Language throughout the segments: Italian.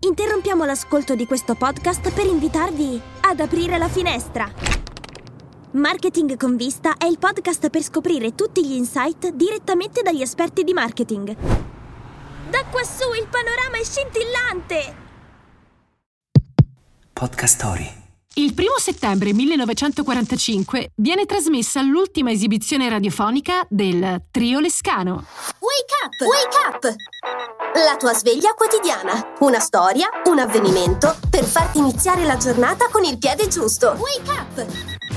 Interrompiamo l'ascolto di questo podcast per invitarvi ad aprire la finestra. Marketing con vista è il podcast per scoprire tutti gli insight direttamente dagli esperti di marketing. Da quassù il panorama è scintillante! Podcast Story. Il primo settembre 1945 viene trasmessa l'ultima esibizione radiofonica del Trio Lescano. Wake up! Wake up! La tua sveglia quotidiana. Una storia, un avvenimento per farti iniziare la giornata con il piede giusto. Wake up!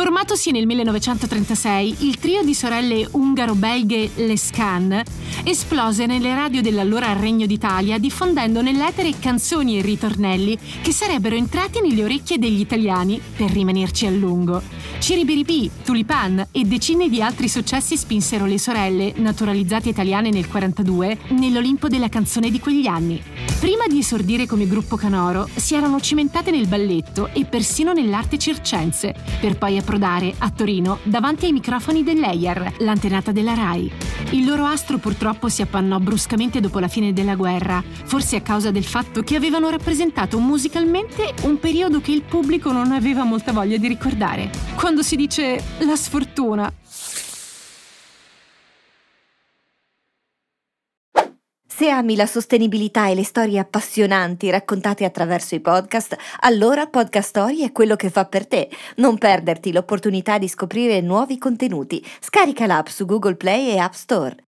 Formatosi nel 1936, il trio di sorelle ungaro-belghe Lescan esplose nelle radio dell'allora Regno d'Italia diffondendo nell'etere canzoni e ritornelli che sarebbero entrati nelle orecchie degli italiani per rimanerci a lungo. Ciribiripì, Tulipan e decine di altri successi spinsero le sorelle, naturalizzate italiane nel 1942, nell'Olimpo della canzone di quegli anni. Prima di esordire come gruppo canoro, si erano cimentate nel balletto e persino nell'arte circense, per poi approdare a Torino davanti ai microfoni dell'EIAR, l'antenata della RAI. Il loro astro purtroppo si appannò bruscamente dopo la fine della guerra, forse a causa del fatto che avevano rappresentato musicalmente un periodo che il pubblico non aveva molta voglia di ricordare. Quando si dice la sfortuna, Se ami la sostenibilità e le storie appassionanti raccontate attraverso i podcast, allora Podcast Story è quello che fa per te. Non perderti l'opportunità di scoprire nuovi contenuti. Scarica l'app su Google Play e App Store.